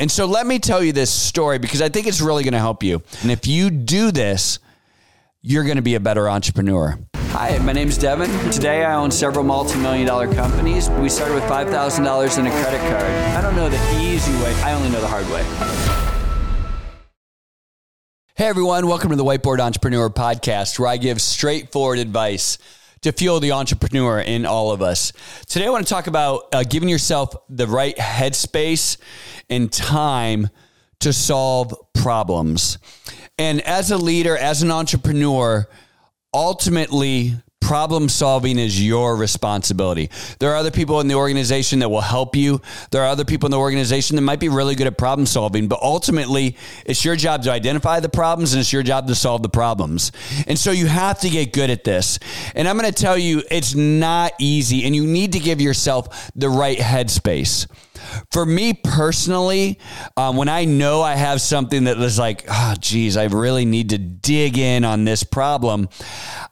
And so let me tell you this story because I think it's really going to help you. And if you do this, you're going to be a better entrepreneur. Hi, my name is Devon. Today I own several multi million dollar companies. We started with $5,000 in a credit card. I don't know the easy way, I only know the hard way. Hey everyone, welcome to the Whiteboard Entrepreneur Podcast, where I give straightforward advice to fuel the entrepreneur in all of us. Today I want to talk about uh, giving yourself the right headspace and time to solve problems. And as a leader, as an entrepreneur, ultimately problem solving is your responsibility. There are other people in the organization that will help you. There are other people in the organization that might be really good at problem solving, but ultimately it's your job to identify the problems and it's your job to solve the problems. And so you have to get good at this. And I'm going to tell you, it's not easy and you need to give yourself the right headspace. For me personally, um, when I know I have something that is like, oh, geez, I really need to dig in on this problem,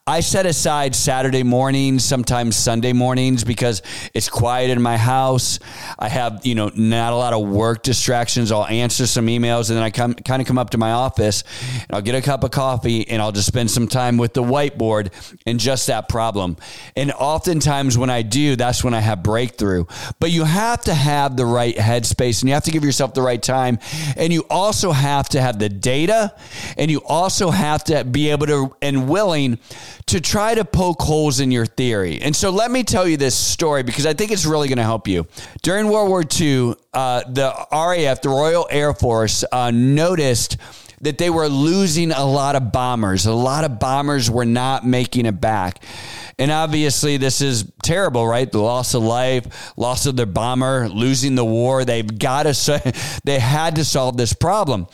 I set aside Saturday mornings, sometimes Sunday mornings, because it's quiet in my house. I have, you know, not a lot of work distractions. I'll answer some emails and then I come kind of come up to my office and I'll get a cup of coffee and I'll just spend some time with the whiteboard and just that problem. And oftentimes when I do, that's when I have breakthrough. But you have to have the right headspace and you have to give yourself the right time. And you also have to have the data and you also have to be able to and willing to try to poke holes in your theory. And so let me tell you this story because I think it's really going to help you. During World War II, uh, the RAF, the Royal Air Force, uh, noticed that they were losing a lot of bombers. A lot of bombers were not making it back. And obviously, this is terrible, right? The loss of life, loss of their bomber, losing the war. They've got to, they had to solve this problem.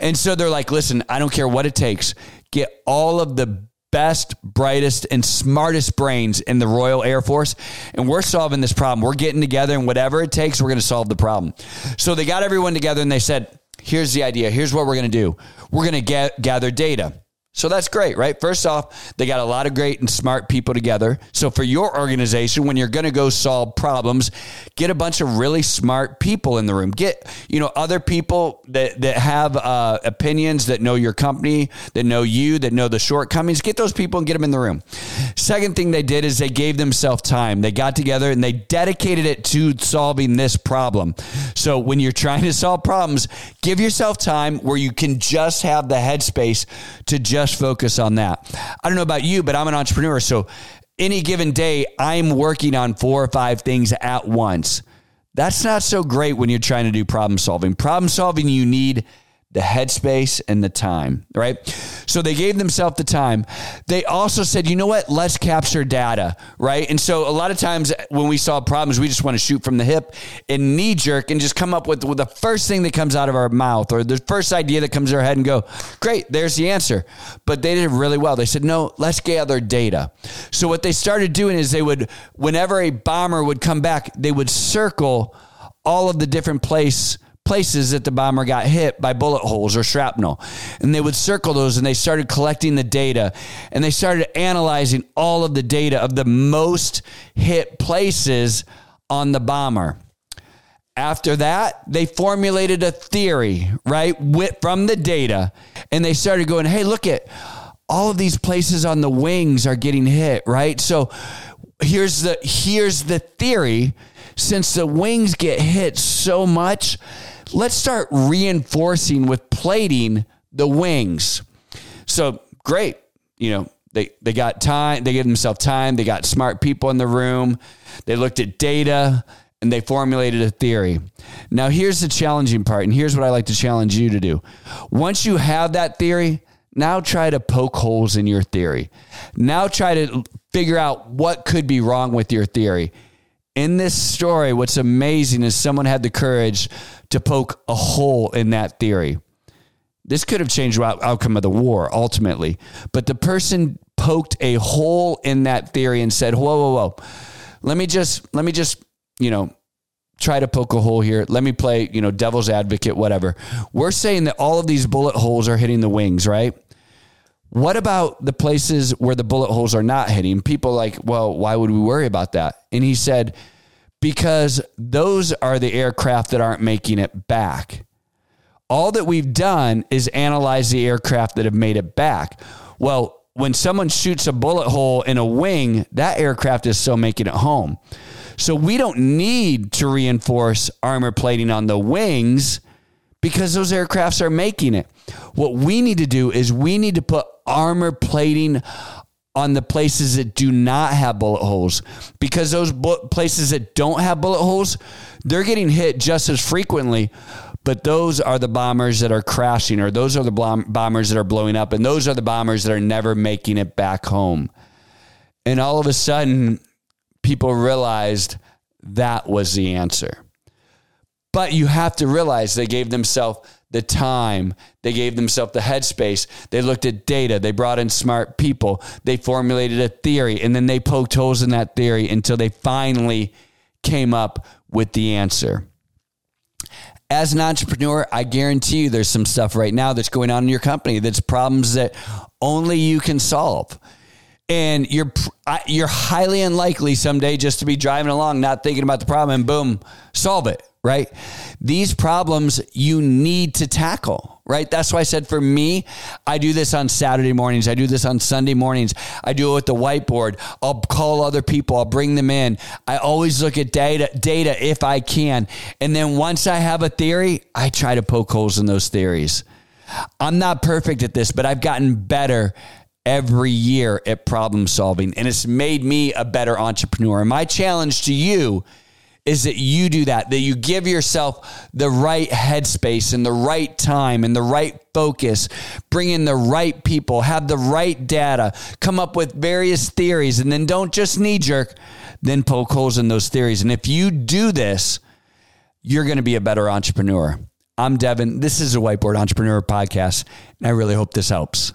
And so they're like, listen, I don't care what it takes. Get all of the best, brightest, and smartest brains in the Royal Air Force. And we're solving this problem. We're getting together, and whatever it takes, we're going to solve the problem. So they got everyone together and they said, here's the idea. Here's what we're going to do. We're going to get, gather data. So that's great, right? First off, they got a lot of great and smart people together. So for your organization, when you're going to go solve problems, get a bunch of really smart people in the room. Get, you know, other people that, that have uh, opinions, that know your company, that know you, that know the shortcomings. Get those people and get them in the room. Second thing they did is they gave themselves time. They got together and they dedicated it to solving this problem. So when you're trying to solve problems, give yourself time where you can just have the headspace to just focus on that. I don't know about you, but I'm an entrepreneur. So any given day, I'm working on four or five things at once. That's not so great when you're trying to do problem solving. Problem solving, you need the headspace and the time, right? So they gave themselves the time. They also said, you know what? Let's capture data, right? And so a lot of times when we solve problems, we just want to shoot from the hip and knee jerk and just come up with, with the first thing that comes out of our mouth or the first idea that comes to our head and go, great, there's the answer. But they did really well. They said, no, let's gather data. So what they started doing is they would, whenever a bomber would come back, they would circle all of the different places places that the bomber got hit by bullet holes or shrapnel. And they would circle those and they started collecting the data and they started analyzing all of the data of the most hit places on the bomber. After that, they formulated a theory, right, with, from the data, and they started going, hey, look at all of these places on the wings are getting hit, right? So here's the here's the theory. Since the wings get hit so much, let's start reinforcing with plating the wings. So great, you know, they they got time, they gave themselves time, they got smart people in the room, they looked at data and they formulated a theory. Now here's the challenging part, and here's what I like to challenge you to do. Once you have that theory, now try to poke holes in your theory. Now try to figure out what could be wrong with your theory. In this story, what's amazing is someone had the courage to poke a hole in that theory. This could have changed the outcome of the war ultimately, but the person poked a hole in that theory and said, "Whoa, whoa, whoa! Let me just, let me just, you know, try to poke a hole here. Let me play, you know, devil's advocate, whatever. We're saying that all of these bullet holes are hitting the wings, right? What about the places where the bullet holes are not hitting? People like, well, why would we worry about that? And he said, because those are the aircraft that aren't making it back. all that we've done is analyze the aircraft that have made it back. Well, when someone shoots a bullet hole in a wing, that aircraft is still making it home. So we don't need to reinforce armor plating on the wings because those aircrafts are making it. What we need to do is we need to put armor plating on the places that do not have bullet holes because those bu- places that don't have bullet holes, they're getting hit just as frequently. But those are the bombers that are crashing, or those are the bombers that are blowing up, and those are the bombers that are never making it back home. And all of a sudden, people realized that was the answer. But you have to realize they gave themselves the time, they gave themselves the headspace, they looked at data, they brought in smart people, they formulated a theory, and then they poked holes in that theory until they finally came up with the answer. As an entrepreneur, I guarantee you there's some stuff right now that's going on in your company that's problems that only you can solve. And you're you're highly unlikely someday just to be driving along not thinking about the problem and boom solve it right? These problems you need to tackle right? That's why i said for me i do this on saturday mornings. I do this on sunday mornings. I do it with the whiteboard. I'll call other people. I'll bring them in. I always look at data data if i can. And then once i have a theory i try to poke holes in those theories. I'm not perfect at this but i've gotten better every year at problem solving, and it's made me a better entrepreneur. And my challenge to you is that you do that, that you give yourself the right headspace and the right time and the right focus, bring in the right people, have the right data, come up with various theories, and then don't just knee jerk, then poke holes in those theories. And if you do this, you're going to be a better entrepreneur. I'm Devon. This is a Whiteboard Entrepreneur Podcast, and I really hope this helps.